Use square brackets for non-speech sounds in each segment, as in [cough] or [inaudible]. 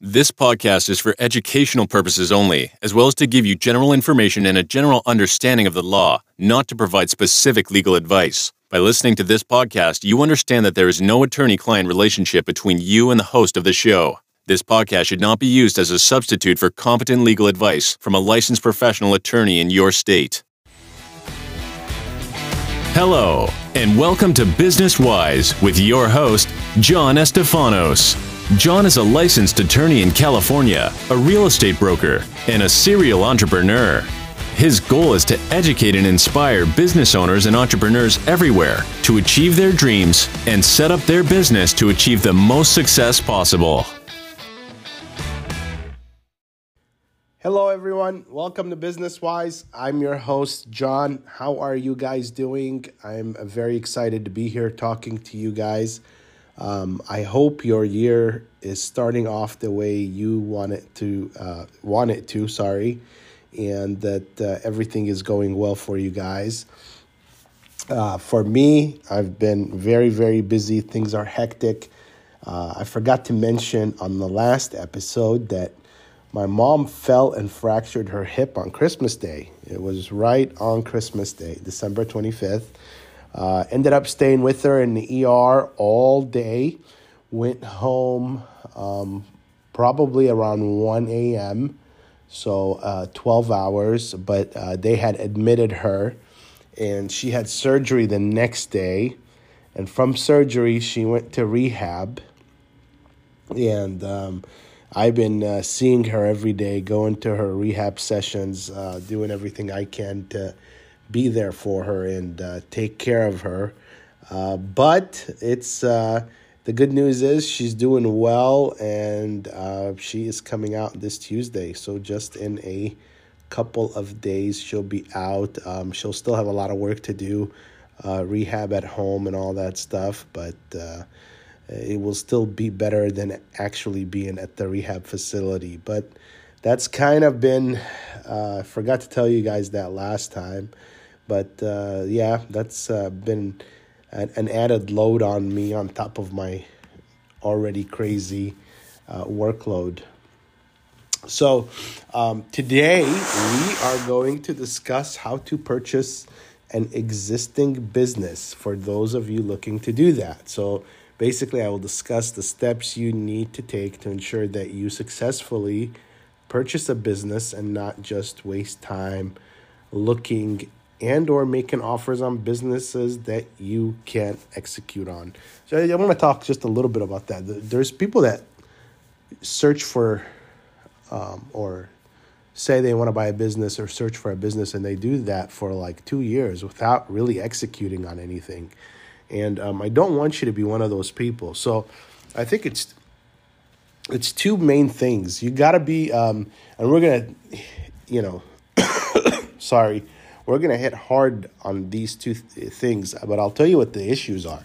This podcast is for educational purposes only, as well as to give you general information and a general understanding of the law, not to provide specific legal advice. By listening to this podcast, you understand that there is no attorney client relationship between you and the host of the show. This podcast should not be used as a substitute for competent legal advice from a licensed professional attorney in your state. Hello, and welcome to Business Wise with your host, John Estefanos. John is a licensed attorney in California, a real estate broker, and a serial entrepreneur. His goal is to educate and inspire business owners and entrepreneurs everywhere to achieve their dreams and set up their business to achieve the most success possible. Hello, everyone. Welcome to Business Wise. I'm your host, John. How are you guys doing? I'm very excited to be here talking to you guys. Um, I hope your year is starting off the way you want it to uh, want it to. Sorry, and that uh, everything is going well for you guys. Uh, for me, I've been very very busy. Things are hectic. Uh, I forgot to mention on the last episode that my mom fell and fractured her hip on Christmas Day. It was right on Christmas Day, December 25th. Uh, ended up staying with her in the ER all day. Went home um, probably around 1 a.m., so uh, 12 hours, but uh, they had admitted her and she had surgery the next day. And from surgery, she went to rehab. And um, I've been uh, seeing her every day, going to her rehab sessions, uh, doing everything I can to be there for her and uh, take care of her. Uh, but it's uh, the good news is she's doing well and uh, she is coming out this Tuesday. So just in a couple of days, she'll be out. Um, she'll still have a lot of work to do, uh, rehab at home and all that stuff, but it will still be better than actually being at the rehab facility. But that's kind of been, I forgot to tell you guys that last time. But uh, yeah, that's uh, been an, an, added load on me on top of my already crazy uh, workload. So um, today we are going to discuss how to purchase an existing business for those of you looking to do that. So basically, I will discuss the steps you need to take to ensure that you successfully purchase a business and not just waste time looking and or making offers on businesses that you can't execute on. So I want to talk just a little bit about that. There's people that search for um, or say they want to buy a business or search for a business and they do that for like two years without really executing on anything. And um, I don't want you to be one of those people. So I think it's it's two main things. You got to be, um, and we're gonna, you know, [coughs] sorry we're going to hit hard on these two th- things, but I'll tell you what the issues are.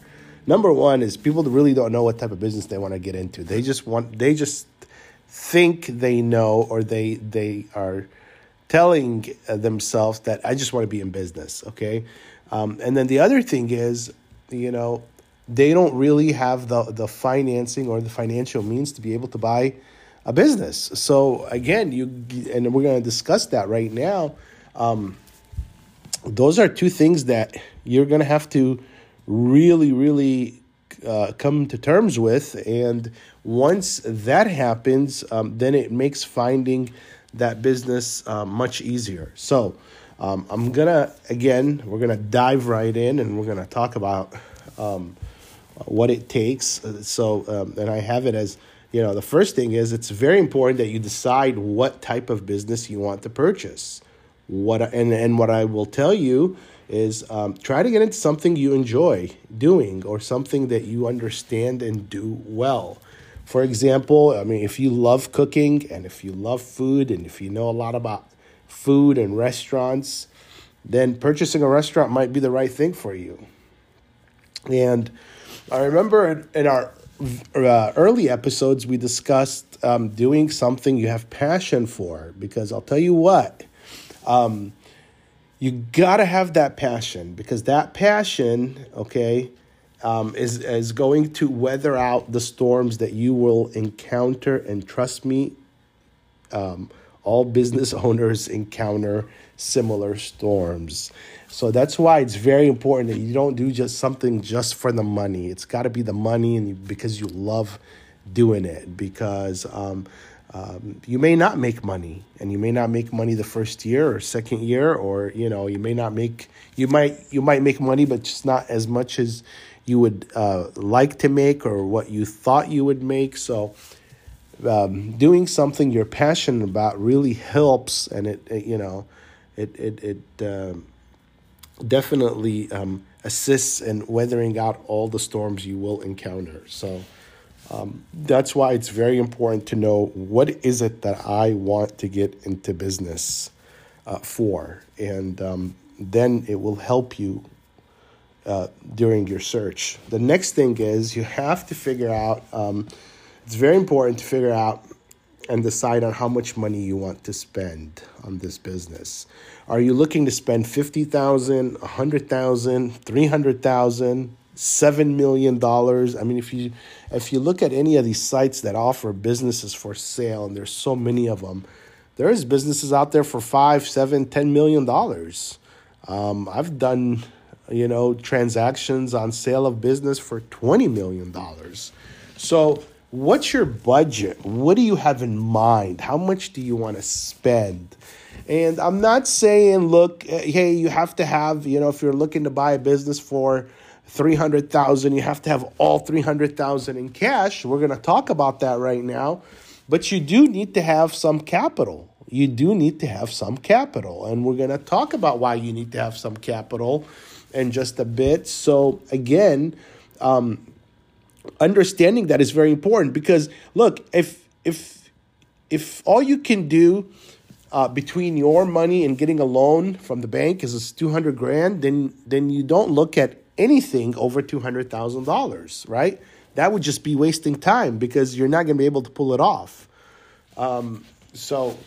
Number one is people really don't know what type of business they want to get into. They just want, they just think they know, or they they are telling themselves that I just want to be in business. Okay, um, and then the other thing is, you know, they don't really have the the financing or the financial means to be able to buy a business. So again, you and we're going to discuss that right now. Um, those are two things that you're going to have to really, really uh, come to terms with. And once that happens, um, then it makes finding that business uh, much easier. So um, I'm going to, again, we're going to dive right in and we're going to talk about um, what it takes. So, um, and I have it as, you know, the first thing is it's very important that you decide what type of business you want to purchase. What and and what I will tell you is um, try to get into something you enjoy doing or something that you understand and do well. For example, I mean, if you love cooking and if you love food and if you know a lot about food and restaurants, then purchasing a restaurant might be the right thing for you. And I remember in our uh, early episodes, we discussed um, doing something you have passion for because I'll tell you what um, you got to have that passion because that passion, okay, um, is is going to weather out the storms that you will encounter. And trust me, um, all business [laughs] owners encounter similar storms. So that's why it's very important that you don't do just something just for the money. It's got to be the money and because you love doing it. Because um, um, you may not make money, and you may not make money the first year or second year, or you know you may not make you might you might make money, but just not as much as you would uh, like to make or what you thought you would make. So um, doing something you're passionate about really helps, and it, it you know, it it it uh, definitely um, assists in weathering out all the storms you will encounter. So. Um, that's why it's very important to know what is it that I want to get into business uh, for, and um, then it will help you uh, during your search. The next thing is you have to figure out. Um, it's very important to figure out and decide on how much money you want to spend on this business. Are you looking to spend 50,000, 100,000, 300,000, 7 million dollars? I mean if you if you look at any of these sites that offer businesses for sale and there's so many of them, there's businesses out there for 5, 7, 10 million dollars. Um, I've done you know transactions on sale of business for 20 million dollars. So what's your budget? What do you have in mind? How much do you want to spend? And I'm not saying, look, eh, hey, you have to have, you know, if you're looking to buy a business for 300,000, you have to have all 300,000 in cash. We're going to talk about that right now. But you do need to have some capital. You do need to have some capital. And we're going to talk about why you need to have some capital in just a bit. So, again, um, understanding that is very important because look if if if all you can do uh, between your money and getting a loan from the bank is 200 grand then then you don't look at anything over $200000 right that would just be wasting time because you're not going to be able to pull it off um, so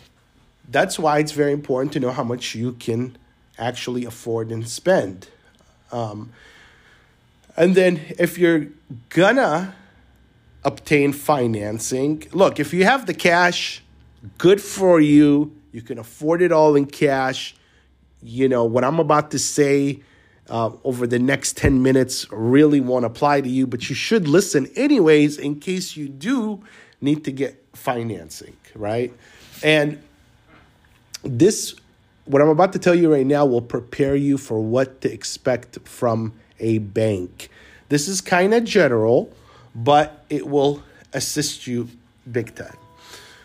that's why it's very important to know how much you can actually afford and spend um, and then if you're gonna obtain financing, look, if you have the cash, good for you. You can afford it all in cash. You know, what I'm about to say uh, over the next 10 minutes really won't apply to you, but you should listen anyways in case you do need to get financing, right? And this, what I'm about to tell you right now, will prepare you for what to expect from a bank. This is kind of general, but it will assist you big time.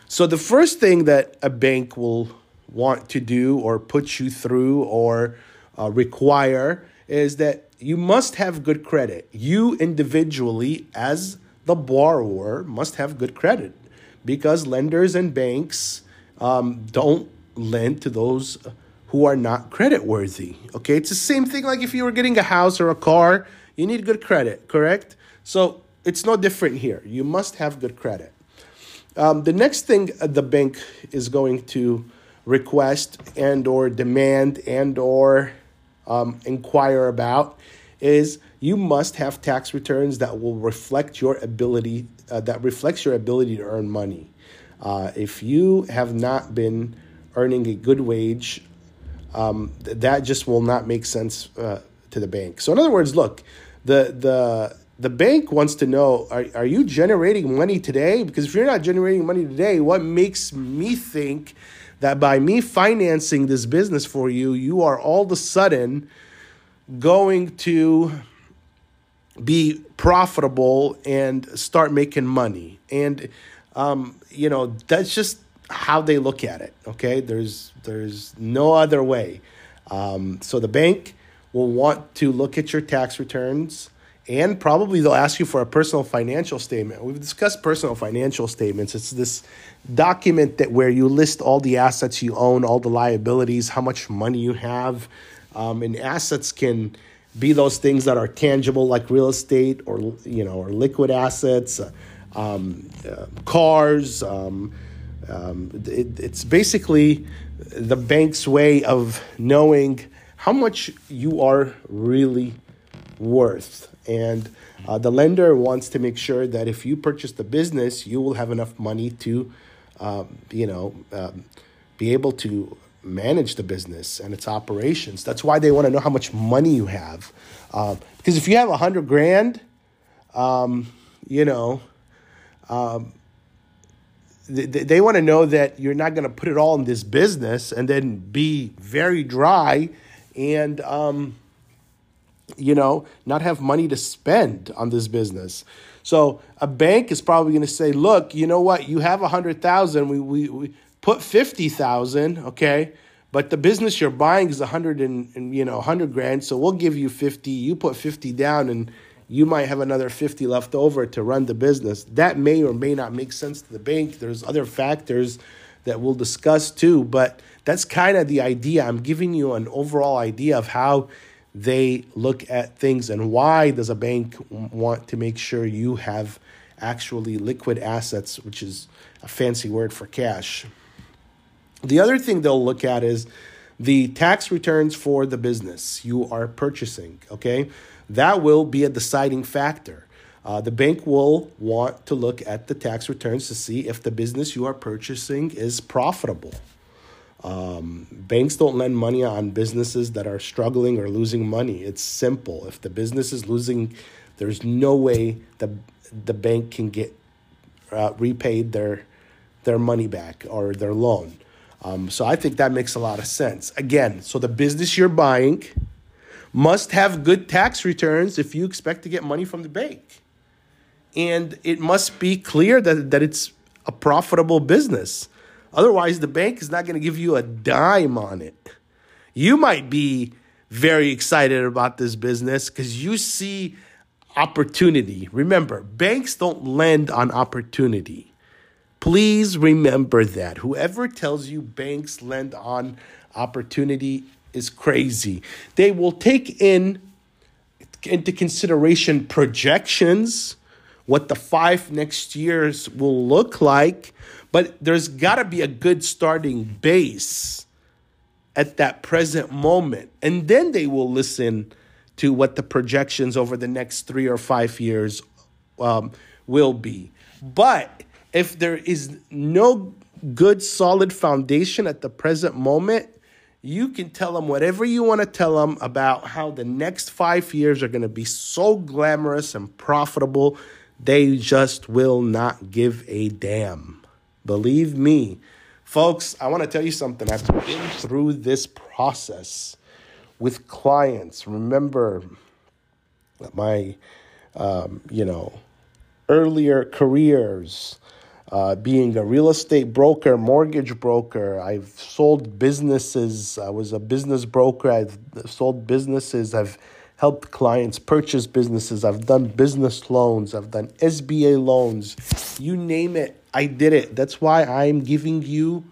So, the first thing that a bank will want to do or put you through or uh, require is that you must have good credit. You individually, as the borrower, must have good credit because lenders and banks um, don't lend to those who are not credit worthy. Okay, it's the same thing like if you were getting a house or a car, you need good credit, correct? So it's no different here. You must have good credit. Um, the next thing the bank is going to request and or demand and or um, inquire about is you must have tax returns that will reflect your ability uh, that reflects your ability to earn money. Uh, if you have not been earning a good wage um, th- that just will not make sense uh, to the bank. So in other words, look, the the the bank wants to know are, are you generating money today? Because if you're not generating money today, what makes me think that by me financing this business for you, you are all of a sudden going to be profitable and start making money. And um, you know, that's just how they look at it. Okay, there's there's no other way. Um, so the bank will want to look at your tax returns and probably they'll ask you for a personal financial statement. We've discussed personal financial statements. It's this document that where you list all the assets you own, all the liabilities, how much money you have, um, and assets can be those things that are tangible like real estate or you know or liquid assets, uh, um, uh, cars. Um, um, it, it's basically the bank's way of knowing how much you are really worth. And uh, the lender wants to make sure that if you purchase the business, you will have enough money to, um, you know, um, be able to manage the business and its operations. That's why they want to know how much money you have. Um, because if you have a hundred grand, um, you know, um, they, they want to know that you're not going to put it all in this business and then be very dry and um, you know not have money to spend on this business so a bank is probably going to say look you know what you have a hundred thousand we, we, we put 50000 okay but the business you're buying is a hundred and, and you know hundred grand so we'll give you 50 you put 50 down and you might have another 50 left over to run the business. That may or may not make sense to the bank. There's other factors that we'll discuss too, but that's kind of the idea. I'm giving you an overall idea of how they look at things and why does a bank want to make sure you have actually liquid assets, which is a fancy word for cash. The other thing they'll look at is the tax returns for the business you are purchasing, okay? that will be a deciding factor. Uh, the bank will want to look at the tax returns to see if the business you are purchasing is profitable. Um, banks don't lend money on businesses that are struggling or losing money. It's simple. If the business is losing, there's no way the the bank can get uh, repaid their their money back or their loan. Um, so I think that makes a lot of sense. Again, so the business you're buying must have good tax returns if you expect to get money from the bank. And it must be clear that, that it's a profitable business. Otherwise, the bank is not going to give you a dime on it. You might be very excited about this business because you see opportunity. Remember, banks don't lend on opportunity. Please remember that. Whoever tells you banks lend on opportunity is crazy. They will take in into consideration projections, what the five next years will look like, but there's got to be a good starting base at that present moment. And then they will listen to what the projections over the next three or five years um, will be. But if there is no good solid foundation at the present moment, you can tell them whatever you want to tell them about how the next five years are going to be so glamorous and profitable. They just will not give a damn. Believe me. Folks, I want to tell you something. I've been through this process with clients. Remember my, um, you know, earlier careers uh, being a real estate broker, mortgage broker. I've sold businesses. I was a business broker. I've sold businesses. I've helped clients purchase businesses. I've done business loans. I've done SBA loans. You name it, I did it. That's why I'm giving you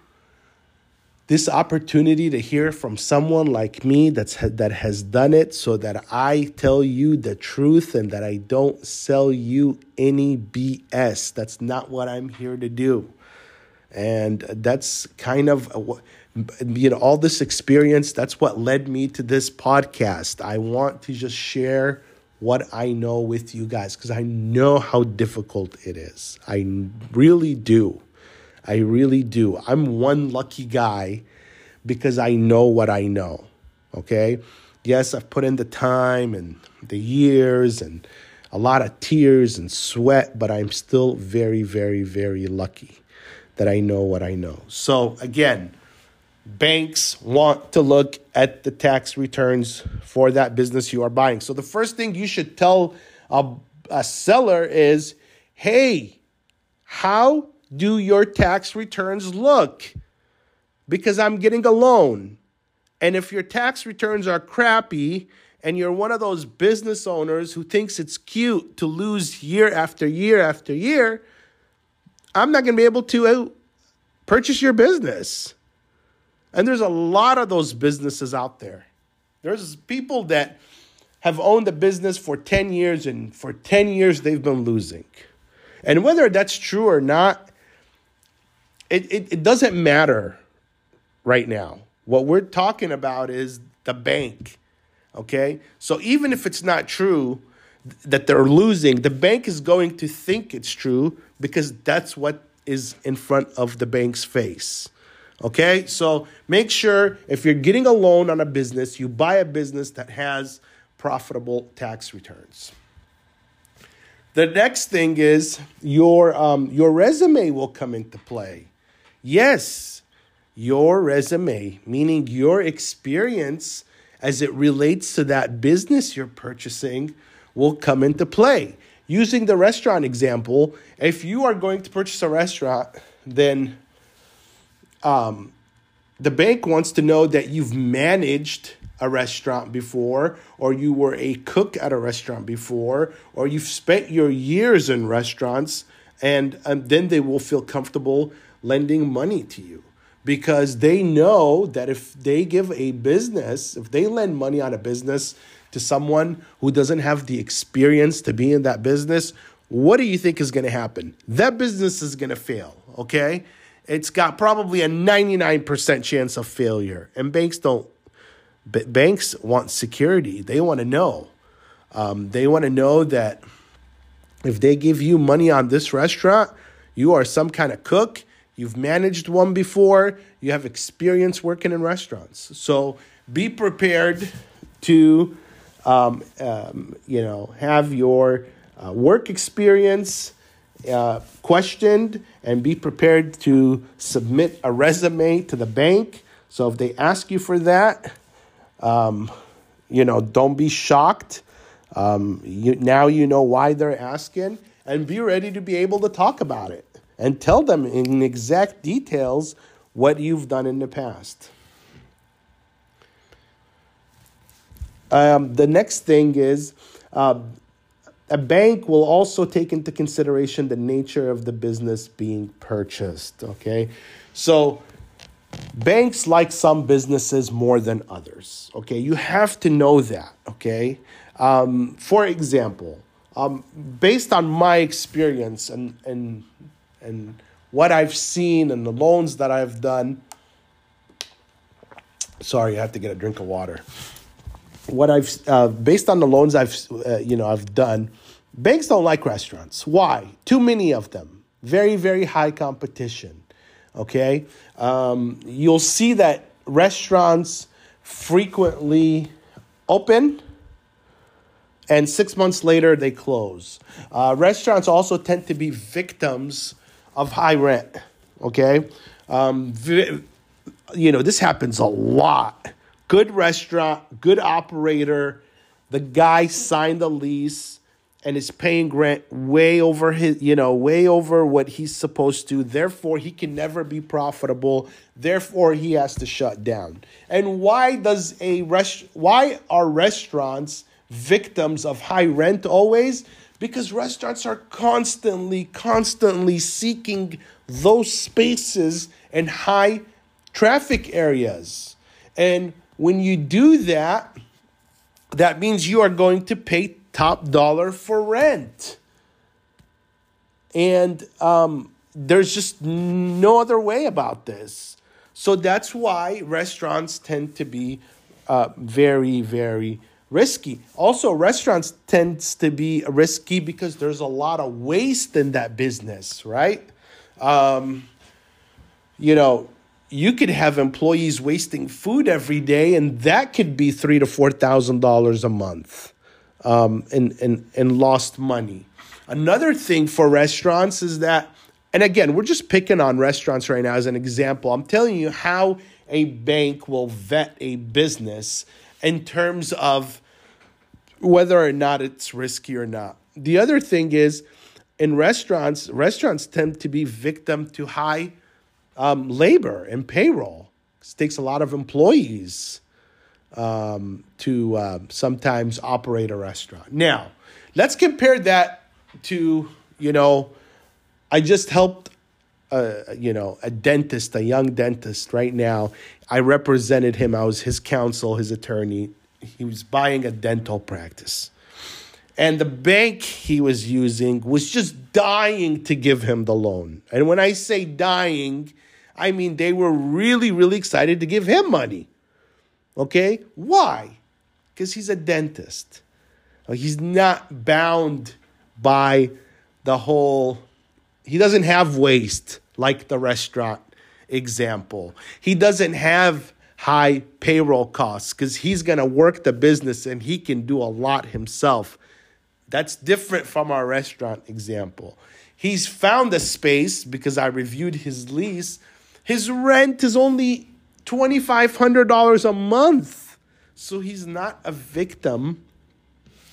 this opportunity to hear from someone like me that's that has done it so that I tell you the truth and that I don't sell you any BS. That's not what I'm here to do. And that's kind of you know all this experience that's what led me to this podcast. I want to just share what I know with you guys because I know how difficult it is. I really do. I really do. I'm one lucky guy because I know what I know. Okay? Yes, I've put in the time and the years and a lot of tears and sweat, but I'm still very, very, very lucky that I know what I know. So, again, banks want to look at the tax returns for that business you are buying. So, the first thing you should tell a, a seller is hey, how do your tax returns look? Because I'm getting a loan. And if your tax returns are crappy and you're one of those business owners who thinks it's cute to lose year after year after year, I'm not going to be able to uh, purchase your business. And there's a lot of those businesses out there. There's people that have owned a business for 10 years and for 10 years they've been losing. And whether that's true or not, it, it, it doesn't matter right now. What we're talking about is the bank. Okay? So even if it's not true that they're losing, the bank is going to think it's true because that's what is in front of the bank's face. Okay? So make sure if you're getting a loan on a business, you buy a business that has profitable tax returns. The next thing is your um, your resume will come into play. Yes, your resume, meaning your experience as it relates to that business you're purchasing, will come into play. Using the restaurant example, if you are going to purchase a restaurant, then um, the bank wants to know that you've managed a restaurant before, or you were a cook at a restaurant before, or you've spent your years in restaurants, and, and then they will feel comfortable lending money to you because they know that if they give a business, if they lend money on a business to someone who doesn't have the experience to be in that business, what do you think is going to happen? That business is going to fail, okay? It's got probably a 99% chance of failure. And banks don't banks want security. They want to know. Um, they want to know that if they give you money on this restaurant, you are some kind of cook. You've managed one before. You have experience working in restaurants. So be prepared to, um, um, you know, have your uh, work experience uh, questioned and be prepared to submit a resume to the bank. So if they ask you for that, um, you know, don't be shocked. Um, you, now you know why they're asking, and be ready to be able to talk about it and tell them in exact details what you've done in the past. Um, the next thing is uh, a bank will also take into consideration the nature of the business being purchased. Okay, so banks like some businesses more than others. Okay, you have to know that. Okay, um, for example, um, based on my experience and and and what I've seen and the loans that I've done. Sorry, I have to get a drink of water. What I've uh, based on the loans I've uh, you know I've done, banks don't like restaurants. Why? Too many of them. Very very high competition. Okay, um, you'll see that restaurants frequently open and six months later they close. Uh, restaurants also tend to be victims of high rent. Okay, um, you know this happens a lot. Good restaurant, good operator. The guy signed the lease and is paying rent way over his you know way over what he's supposed to. Therefore he can never be profitable. Therefore he has to shut down. And why does a rest why are restaurants victims of high rent always? Because restaurants are constantly constantly seeking those spaces in high traffic areas. And when you do that that means you are going to pay top dollar for rent. And um, there's just no other way about this. So that's why restaurants tend to be uh, very, very risky. Also, restaurants tends to be risky because there's a lot of waste in that business, right? Um, you know, you could have employees wasting food every day, and that could be three to four thousand dollars a month um, and, and, and lost money. Another thing for restaurants is that, and again, we're just picking on restaurants right now as an example. I'm telling you how a bank will vet a business in terms of whether or not it's risky or not. The other thing is, in restaurants, restaurants tend to be victim to high um, labor and payroll. It takes a lot of employees um, to uh, sometimes operate a restaurant. Now, let's compare that to, you know, I just helped, uh, you know, a dentist, a young dentist right now. I represented him. I was his counsel, his attorney. He was buying a dental practice. And the bank he was using was just dying to give him the loan. And when I say dying, I mean they were really, really excited to give him money. Okay? Why? Because he's a dentist. Uh, he's not bound by the whole, he doesn't have waste like the restaurant example. He doesn't have high payroll costs because he's going to work the business and he can do a lot himself. That's different from our restaurant example. He's found a space because I reviewed his lease. His rent is only $2,500 a month. So he's not a victim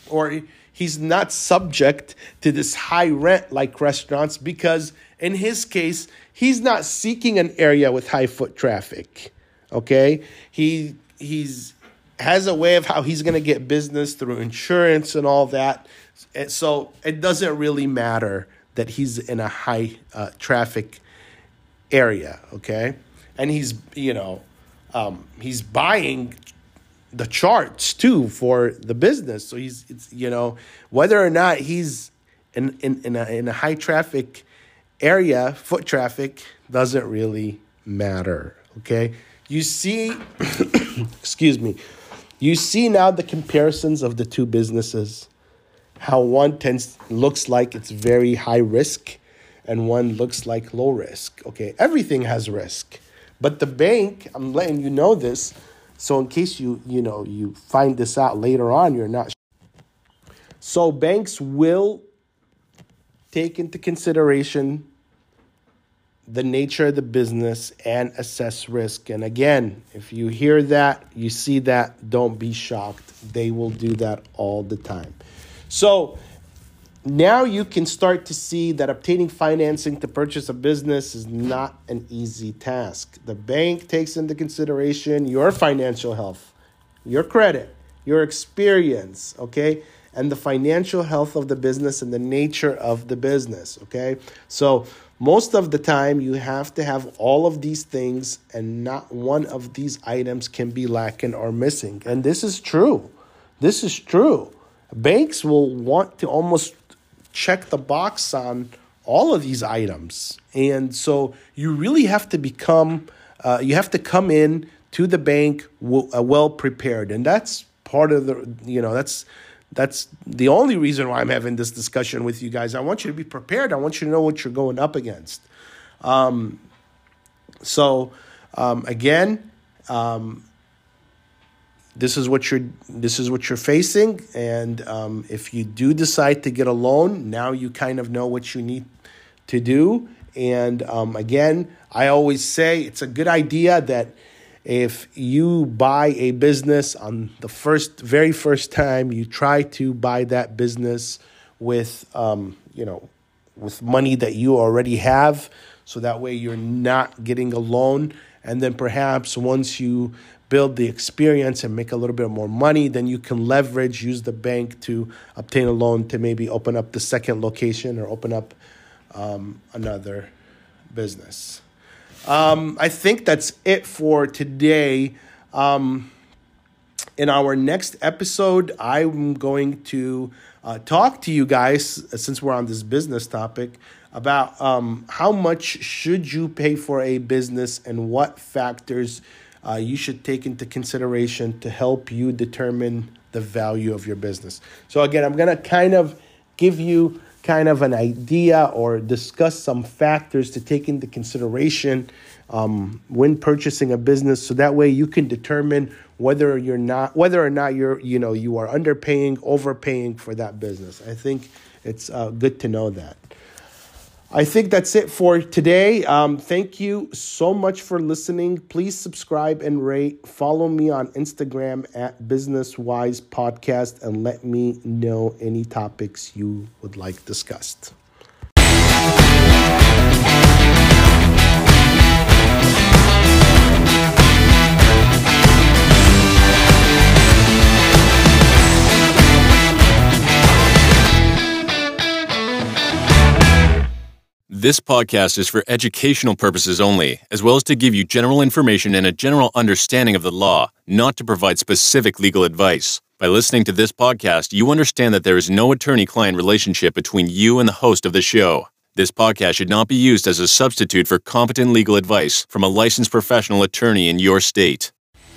or he's not subject to this high rent like restaurants because in his case, he's not seeking an area with high foot traffic. Okay? He he's has a way of how he's going to get business through insurance and all that. And so it doesn't really matter that he's in a high uh, traffic area, okay? And he's, you know, um, he's buying the charts too for the business. So he's, it's, you know, whether or not he's in, in, in, a, in a high traffic area, foot traffic, doesn't really matter, okay? You see, [coughs] excuse me, you see now the comparisons of the two businesses, how one tends looks like it's very high risk and one looks like low risk. Okay, everything has risk. But the bank, I'm letting you know this, so in case you, you know, you find this out later on, you're not so banks will take into consideration the nature of the business and assess risk. And again, if you hear that, you see that, don't be shocked. They will do that all the time. So now you can start to see that obtaining financing to purchase a business is not an easy task. The bank takes into consideration your financial health, your credit, your experience, okay? And the financial health of the business and the nature of the business, okay? So most of the time, you have to have all of these things, and not one of these items can be lacking or missing. And this is true. This is true. Banks will want to almost check the box on all of these items. And so you really have to become, uh, you have to come in to the bank w- uh, well prepared. And that's part of the, you know, that's that's the only reason why I'm having this discussion with you guys. I want you to be prepared. I want you to know what you're going up against. Um, so um, again, um, this is what you're this is what you're facing, and um, if you do decide to get a loan, now you kind of know what you need to do. And um, again, I always say it's a good idea that if you buy a business on the first very first time you try to buy that business with um, you know with money that you already have so that way you're not getting a loan. And then perhaps once you build the experience and make a little bit more money then you can leverage use the bank to obtain a loan to maybe open up the second location or open up um, another business um, I think that's it for today. Um, in our next episode, I'm going to uh, talk to you guys, since we're on this business topic, about um, how much should you pay for a business and what factors uh, you should take into consideration to help you determine the value of your business. So again, I'm going to kind of give you kind of an idea or discuss some factors to take into consideration um, when purchasing a business. So that way you can determine whether you're not whether or not you're you know you are underpaying overpaying for that business. I think it's uh, good to know that I think that's it for today. Um, thank you so much for listening. Please subscribe and rate. Follow me on Instagram at Business Wise Podcast and let me know any topics you would like discussed. This podcast is for educational purposes only, as well as to give you general information and a general understanding of the law, not to provide specific legal advice. By listening to this podcast, you understand that there is no attorney client relationship between you and the host of the show. This podcast should not be used as a substitute for competent legal advice from a licensed professional attorney in your state.